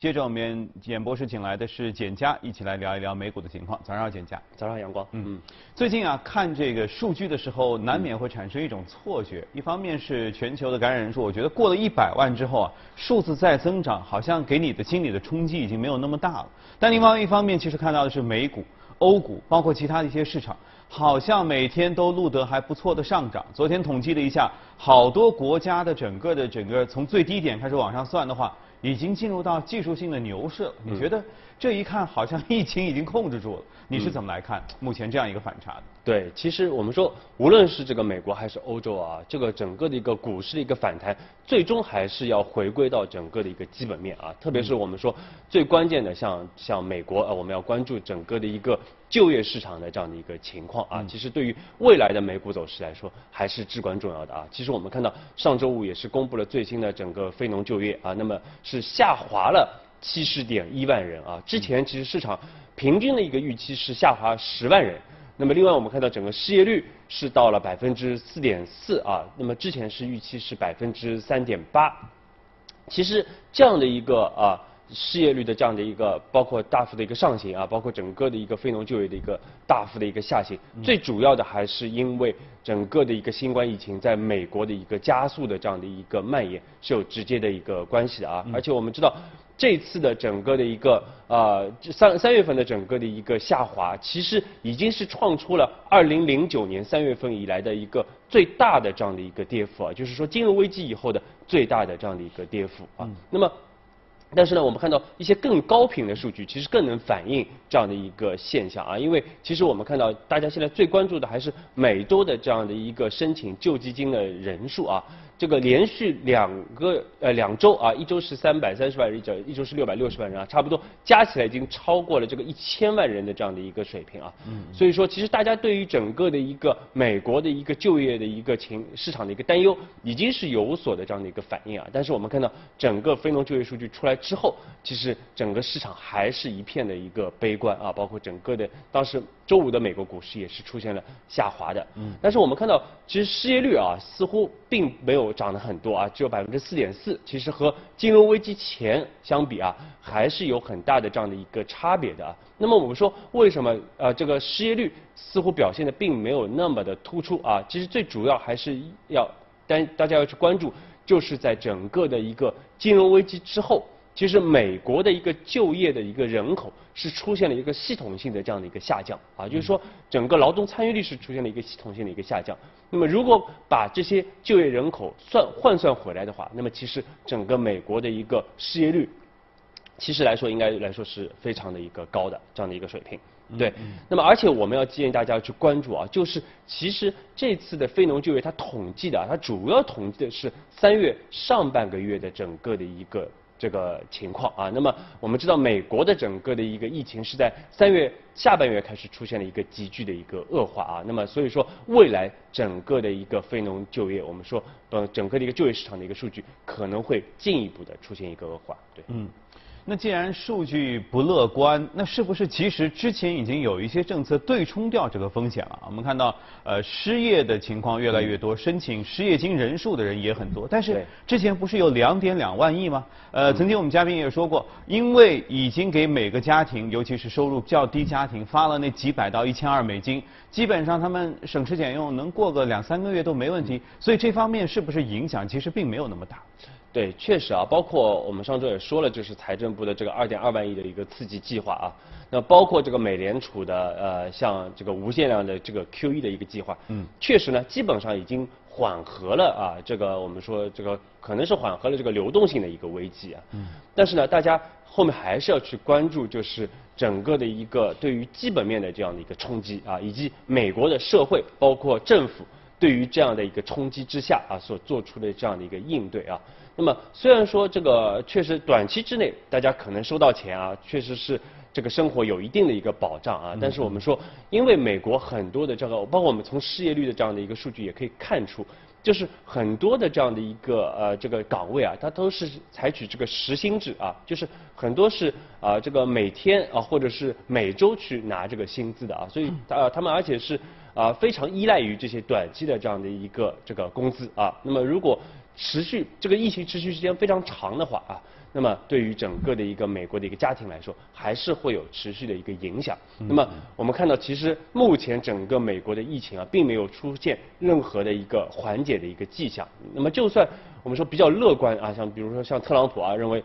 接着我们演播室请来的是简佳，一起来聊一聊美股的情况。早上好，简佳。早上好，阳光。嗯，最近啊，看这个数据的时候，难免会产生一种错觉。一方面是全球的感染人数，我觉得过了一百万之后啊，数字在增长，好像给你的心理的冲击已经没有那么大了。但另外一方面，其实看到的是美股、欧股，包括其他的一些市场，好像每天都录得还不错的上涨。昨天统计了一下，好多国家的整个的整个从最低点开始往上算的话。已经进入到技术性的牛市，你觉得这一看好像疫情已经控制住了，你是怎么来看目前这样一个反差的？对，其实我们说，无论是这个美国还是欧洲啊，这个整个的一个股市的一个反弹，最终还是要回归到整个的一个基本面啊，特别是我们说最关键的，像像美国啊，我们要关注整个的一个就业市场的这样的一个情况啊，其实对于未来的美股走势来说，还是至关重要的啊。其实我们看到上周五也是公布了最新的整个非农就业啊，那么是下滑了七十点一万人啊，之前其实市场平均的一个预期是下滑十万人。那么另外我们看到整个失业率是到了百分之四点四啊，那么之前是预期是百分之三点八，其实这样的一个啊失业率的这样的一个包括大幅的一个上行啊，包括整个的一个非农就业的一个大幅的一个下行，最主要的还是因为整个的一个新冠疫情在美国的一个加速的这样的一个蔓延是有直接的一个关系的啊，而且我们知道。这次的整个的一个呃三三月份的整个的一个下滑，其实已经是创出了二零零九年三月份以来的一个最大的这样的一个跌幅啊，就是说金融危机以后的最大的这样的一个跌幅啊。那么，但是呢，我们看到一些更高频的数据，其实更能反映这样的一个现象啊，因为其实我们看到大家现在最关注的还是每周的这样的一个申请救济金的人数啊。这个连续两个呃两周啊，一周是三百三十万人，一周是六百六十万人啊，差不多加起来已经超过了这个一千万人的这样的一个水平啊。嗯。所以说，其实大家对于整个的一个美国的一个就业的一个情市场的一个担忧，已经是有所的这样的一个反应啊。但是我们看到整个非农就业数据出来之后，其实整个市场还是一片的一个悲观啊，包括整个的当时周五的美国股市也是出现了下滑的。嗯。但是我们看到，其实失业率啊，似乎并没有。涨得很多啊，只有百分之四点四，其实和金融危机前相比啊，还是有很大的这样的一个差别的啊。那么我们说，为什么呃这个失业率似乎表现的并没有那么的突出啊？其实最主要还是要但大家要去关注，就是在整个的一个金融危机之后。其实美国的一个就业的一个人口是出现了一个系统性的这样的一个下降啊，就是说整个劳动参与率是出现了一个系统性的一个下降。那么如果把这些就业人口算换算回来的话，那么其实整个美国的一个失业率，其实来说应该来说是非常的一个高的这样的一个水平。对。那么而且我们要建议大家去关注啊，就是其实这次的非农就业它统计的，它主要统计的是三月上半个月的整个的一个。这个情况啊，那么我们知道美国的整个的一个疫情是在三月下半月开始出现了一个急剧的一个恶化啊，那么所以说未来整个的一个非农就业，我们说呃整个的一个就业市场的一个数据可能会进一步的出现一个恶化，对。嗯。那既然数据不乐观，那是不是其实之前已经有一些政策对冲掉这个风险了？我们看到，呃，失业的情况越来越多，申请失业金人数的人也很多。但是之前不是有两点两万亿吗？呃，曾经我们嘉宾也说过，因为已经给每个家庭，尤其是收入较低家庭发了那几百到一千二美金，基本上他们省吃俭用，能过个两三个月都没问题。所以这方面是不是影响其实并没有那么大？对，确实啊，包括我们上周也说了，就是财政部的这个二点二万亿的一个刺激计划啊，那包括这个美联储的呃，像这个无限量的这个 QE 的一个计划，嗯，确实呢，基本上已经缓和了啊，这个我们说这个可能是缓和了这个流动性的一个危机啊，嗯，但是呢，大家后面还是要去关注，就是整个的一个对于基本面的这样的一个冲击啊，以及美国的社会包括政府对于这样的一个冲击之下啊所做出的这样的一个应对啊。那么虽然说这个确实短期之内大家可能收到钱啊，确实是这个生活有一定的一个保障啊，但是我们说，因为美国很多的这个，包括我们从失业率的这样的一个数据也可以看出，就是很多的这样的一个呃这个岗位啊，它都是采取这个时薪制啊，就是很多是啊这个每天啊或者是每周去拿这个薪资的啊，所以啊他们而且是啊非常依赖于这些短期的这样的一个这个工资啊，那么如果持续这个疫情持续时间非常长的话啊，那么对于整个的一个美国的一个家庭来说，还是会有持续的一个影响。那么我们看到，其实目前整个美国的疫情啊，并没有出现任何的一个缓解的一个迹象。那么就算我们说比较乐观啊，像比如说像特朗普啊，认为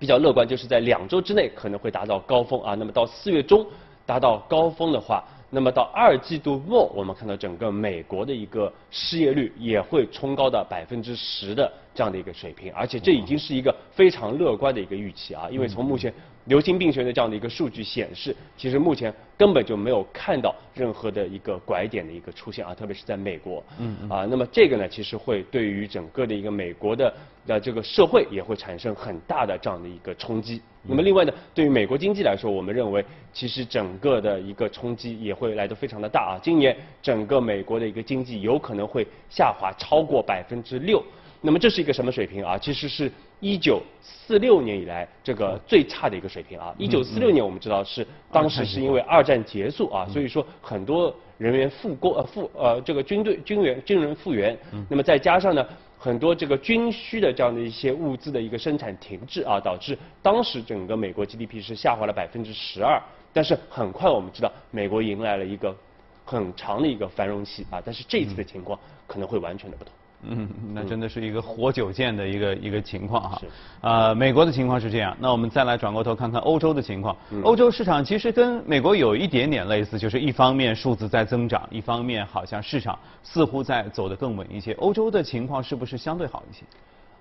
比较乐观，就是在两周之内可能会达到高峰啊。那么到四月中达到高峰的话。那么到二季度末，我们看到整个美国的一个失业率也会冲高到百分之十的这样的一个水平，而且这已经是一个非常乐观的一个预期啊，因为从目前流行病学的这样的一个数据显示，其实目前根本就没有看到任何的一个拐点的一个出现啊，特别是在美国，嗯啊，那么这个呢，其实会对于整个的一个美国的呃这个社会也会产生很大的这样的一个冲击。那么另外呢，对于美国经济来说，我们认为其实整个的一个冲击也会来得非常的大啊。今年整个美国的一个经济有可能会下滑超过百分之六。那么这是一个什么水平啊？其实是一九四六年以来这个最差的一个水平啊。一九四六年我们知道是当时是因为二战结束啊，所以说很多人员复工呃复呃这个军队军员军人复员。那么再加上呢。很多这个军需的这样的一些物资的一个生产停滞啊，导致当时整个美国 GDP 是下滑了百分之十二。但是很快我们知道，美国迎来了一个很长的一个繁荣期啊。但是这次的情况可能会完全的不同。嗯，那真的是一个活久见的一个一个情况哈。是。呃，美国的情况是这样，那我们再来转过头看看欧洲的情况。欧洲市场其实跟美国有一点点类似，就是一方面数字在增长，一方面好像市场似乎在走得更稳一些。欧洲的情况是不是相对好一些？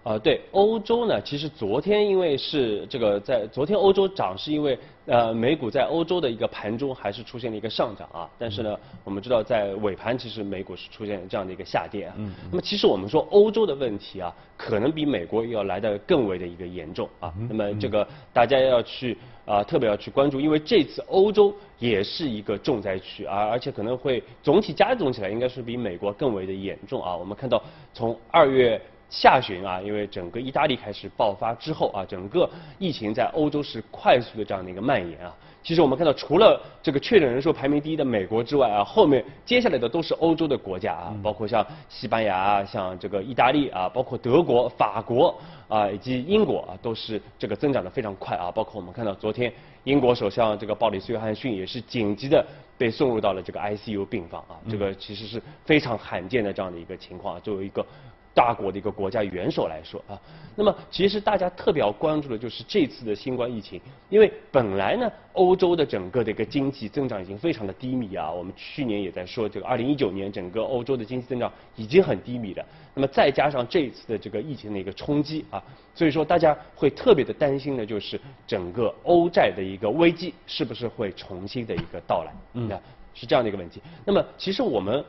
呃，对，欧洲呢，其实昨天因为是这个在昨天欧洲涨，是因为呃美股在欧洲的一个盘中还是出现了一个上涨啊，但是呢，我们知道在尾盘其实美股是出现这样的一个下跌啊。嗯。那么其实我们说欧洲的问题啊，可能比美国要来的更为的一个严重啊。那么这个大家要去啊特别要去关注，因为这次欧洲也是一个重灾区啊，而且可能会总体加总起来，应该是比美国更为的严重啊。我们看到从二月。下旬啊，因为整个意大利开始爆发之后啊，整个疫情在欧洲是快速的这样的一个蔓延啊。其实我们看到，除了这个确诊人数排名第一的美国之外啊，后面接下来的都是欧洲的国家啊，包括像西班牙、像这个意大利啊，包括德国、法国啊，以及英国啊，都是这个增长的非常快啊。包括我们看到昨天英国首相这个鲍里斯·约翰逊也是紧急的被送入到了这个 ICU 病房啊，这个其实是非常罕见的这样的一个情况啊，作为一个。大国的一个国家元首来说啊，那么其实大家特别要关注的就是这次的新冠疫情，因为本来呢，欧洲的整个的一个经济增长已经非常的低迷啊，我们去年也在说这个二零一九年整个欧洲的经济增长已经很低迷了，那么再加上这一次的这个疫情的一个冲击啊，所以说大家会特别的担心的就是整个欧债的一个危机是不是会重新的一个到来，嗯，是这样的一个问题。那么其实我们。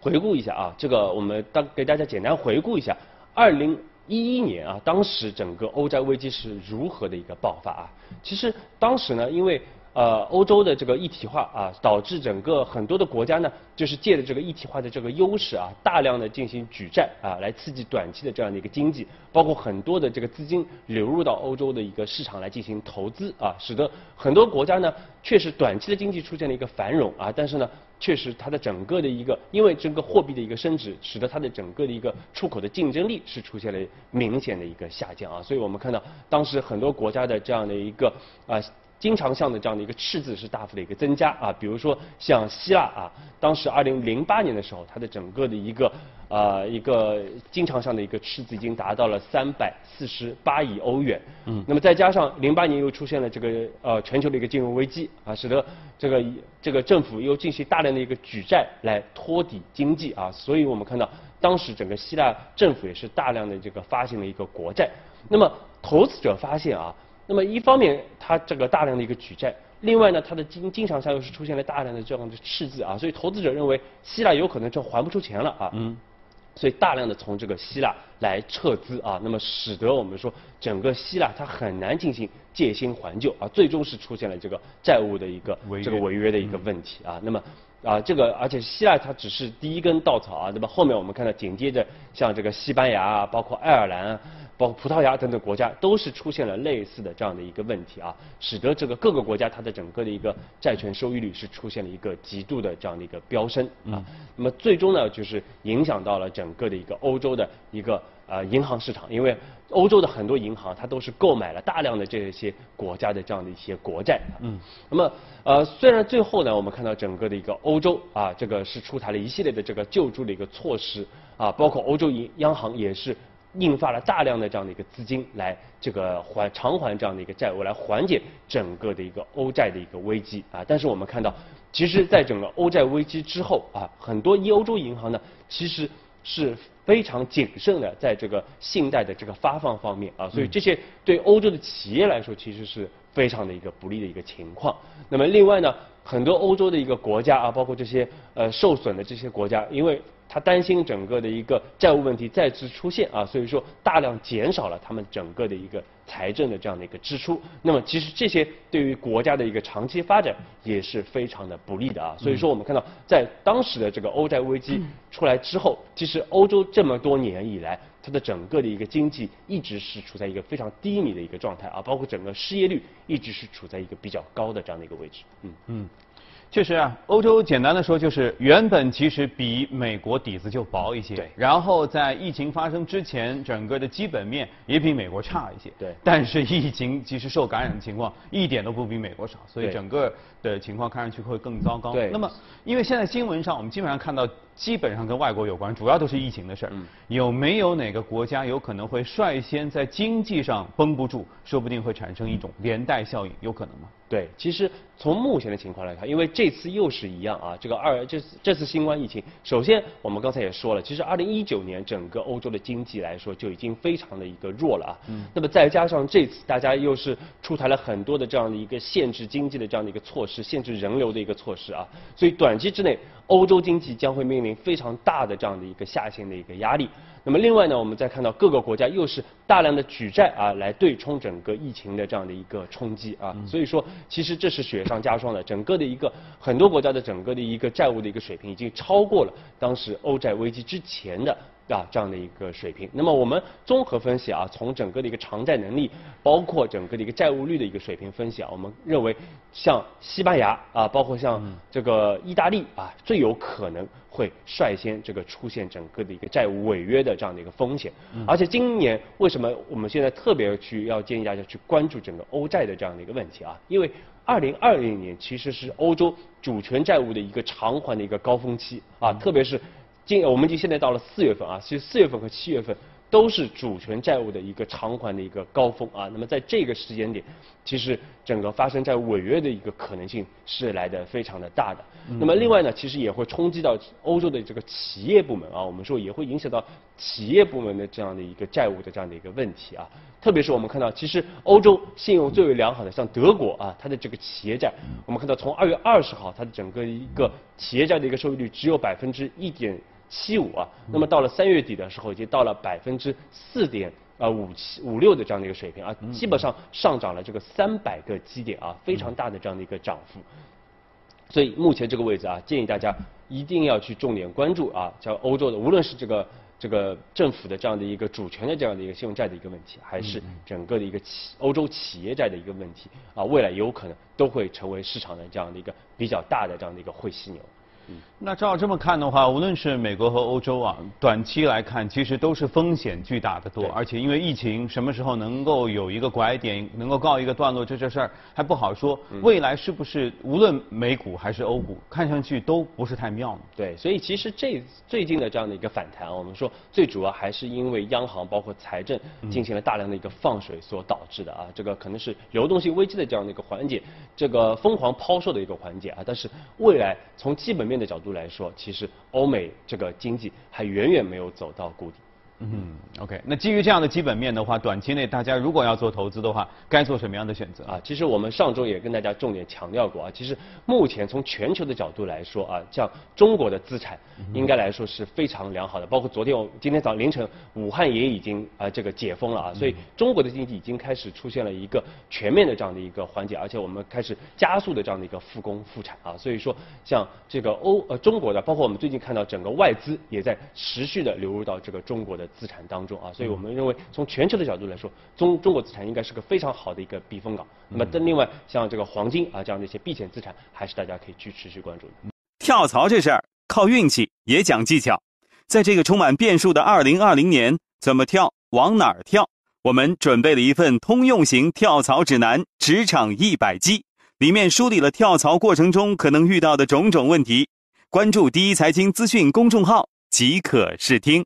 回顾一下啊，这个我们当给大家简单回顾一下，二零一一年啊，当时整个欧债危机是如何的一个爆发啊？其实当时呢，因为呃欧洲的这个一体化啊，导致整个很多的国家呢，就是借着这个一体化的这个优势啊，大量的进行举债啊，来刺激短期的这样的一个经济，包括很多的这个资金流入到欧洲的一个市场来进行投资啊，使得很多国家呢，确实短期的经济出现了一个繁荣啊，但是呢。确实，它的整个的一个，因为整个货币的一个升值，使得它的整个的一个出口的竞争力是出现了明显的一个下降啊。所以我们看到，当时很多国家的这样的一个啊。经常项的这样的一个赤字是大幅的一个增加啊，比如说像希腊啊，当时二零零八年的时候，它的整个的一个呃一个经常项的一个赤字已经达到了三百四十八亿欧元。嗯。那么再加上零八年又出现了这个呃全球的一个金融危机啊，使得这个这个政府又进行大量的一个举债来托底经济啊，所以我们看到当时整个希腊政府也是大量的这个发行了一个国债。那么投资者发现啊。那么一方面，它这个大量的一个举债，另外呢，它的经经常上又是出现了大量的这样的赤字啊，所以投资者认为希腊有可能就还不出钱了啊，嗯，所以大量的从这个希腊来撤资啊，那么使得我们说整个希腊它很难进行借新还旧啊，最终是出现了这个债务的一个这个违约的一个问题啊，那么。啊，这个而且希腊它只是第一根稻草啊，那么？后面我们看到紧接着像这个西班牙啊，包括爱尔兰、包括葡萄牙等等国家，都是出现了类似的这样的一个问题啊，使得这个各个国家它的整个的一个债权收益率是出现了一个极度的这样的一个飙升啊。那么最终呢，就是影响到了整个的一个欧洲的一个呃银行市场，因为欧洲的很多银行它都是购买了大量的这些国家的这样的一些国债。嗯。那么呃，虽然最后呢，我们看到整个的一个欧洲啊，这个是出台了一系列的这个救助的一个措施啊，包括欧洲银央行也是。印发了大量的这样的一个资金来这个还偿还这样的一个债务，来缓解整个的一个欧债的一个危机啊。但是我们看到，其实在整个欧债危机之后啊，很多欧洲银行呢，其实是非常谨慎的，在这个信贷的这个发放方面啊，所以这些对欧洲的企业来说，其实是非常的一个不利的一个情况。那么另外呢，很多欧洲的一个国家啊，包括这些呃受损的这些国家，因为他担心整个的一个债务问题再次出现啊，所以说大量减少了他们整个的一个财政的这样的一个支出。那么其实这些对于国家的一个长期发展也是非常的不利的啊。所以说我们看到在当时的这个欧债危机出来之后，其实欧洲这么多年以来，它的整个的一个经济一直是处在一个非常低迷的一个状态啊，包括整个失业率一直是处在一个比较高的这样的一个位置。嗯嗯。确实啊，欧洲简单的说就是原本其实比美国底子就薄一些，对。然后在疫情发生之前，整个的基本面也比美国差一些，对。但是疫情其实受感染的情况一点都不比美国少，所以整个的情况看上去会更糟糕。对。那么，因为现在新闻上我们基本上看到，基本上跟外国有关，主要都是疫情的事儿。嗯。有没有哪个国家有可能会率先在经济上绷不住，说不定会产生一种连带效应，有可能吗？对，其实从目前的情况来看，因为这次又是一样啊，这个二这次这次新冠疫情，首先我们刚才也说了，其实二零一九年整个欧洲的经济来说就已经非常的一个弱了啊。嗯。那么再加上这次大家又是出台了很多的这样的一个限制经济的这样的一个措施，限制人流的一个措施啊，所以短期之内欧洲经济将会面临非常大的这样的一个下行的一个压力。那么另外呢，我们再看到各个国家又是大量的举债啊，来对冲整个疫情的这样的一个冲击啊，所以说其实这是雪上加霜的，整个的一个很多国家的整个的一个债务的一个水平已经超过了当时欧债危机之前的。啊，这样的一个水平。那么我们综合分析啊，从整个的一个偿债能力，包括整个的一个债务率的一个水平分析啊，我们认为像西班牙啊，包括像这个意大利啊，最有可能会率先这个出现整个的一个债务违约的这样的一个风险。而且今年为什么我们现在特别去要建议大家去关注整个欧债的这样的一个问题啊？因为二零二零年其实是欧洲主权债务的一个偿还的一个高峰期啊，特别是。今我们已经现在到了四月份啊，其实四月份和七月份都是主权债务的一个偿还的一个高峰啊。那么在这个时间点，其实整个发生债务违约的一个可能性是来的非常的大的。那么另外呢，其实也会冲击到欧洲的这个企业部门啊，我们说也会影响到企业部门的这样的一个债务的这样的一个问题啊。特别是我们看到，其实欧洲信用最为良好的像德国啊，它的这个企业债，我们看到从二月二十号，它的整个一个企业债的一个收益率只有百分之一点。七五啊，那么到了三月底的时候，已经到了百分之四点啊五七五六的这样的一个水平啊，基本上上涨了这个三百个基点啊，非常大的这样的一个涨幅。所以目前这个位置啊，建议大家一定要去重点关注啊，像欧洲的，无论是这个这个政府的这样的一个主权的这样的一个信用债的一个问题，还是整个的一个企欧洲企业债的一个问题啊，未来有可能都会成为市场的这样的一个比较大的这样的一个会犀牛。那照这么看的话，无论是美国和欧洲啊，短期来看，其实都是风险巨大的多。而且因为疫情，什么时候能够有一个拐点，能够告一个段落，这这事儿还不好说。未来是不是无论美股还是欧股，看上去都不是太妙呢？对，所以其实这最近的这样的一个反弹，我们说最主要还是因为央行包括财政进行了大量的一个放水所导致的啊。这个可能是流动性危机的这样的一个缓解，这个疯狂抛售的一个缓解啊。但是未来从基本面的角度来说，其实欧美这个经济还远远没有走到谷底。嗯，OK，那基于这样的基本面的话，短期内大家如果要做投资的话，该做什么样的选择啊？其实我们上周也跟大家重点强调过啊，其实目前从全球的角度来说啊，像中国的资产应该来说是非常良好的，包括昨天我今天早凌晨武汉也已经啊这个解封了啊，所以中国的经济已经开始出现了一个全面的这样的一个缓解，而且我们开始加速的这样的一个复工复产啊，所以说像这个欧呃中国的，包括我们最近看到整个外资也在持续的流入到这个中国的。资产当中啊，所以我们认为从全球的角度来说，中中国资产应该是个非常好的一个避风港。那么，但另外像这个黄金啊这样的一些避险资产，还是大家可以去持续关注的。跳槽这事儿靠运气也讲技巧，在这个充满变数的二零二零年。怎么跳？往哪儿跳？我们准备了一份通用型跳槽指南《职场一百计》，里面梳理了跳槽过程中可能遇到的种种问题。关注第一财经资讯公众号即可试听。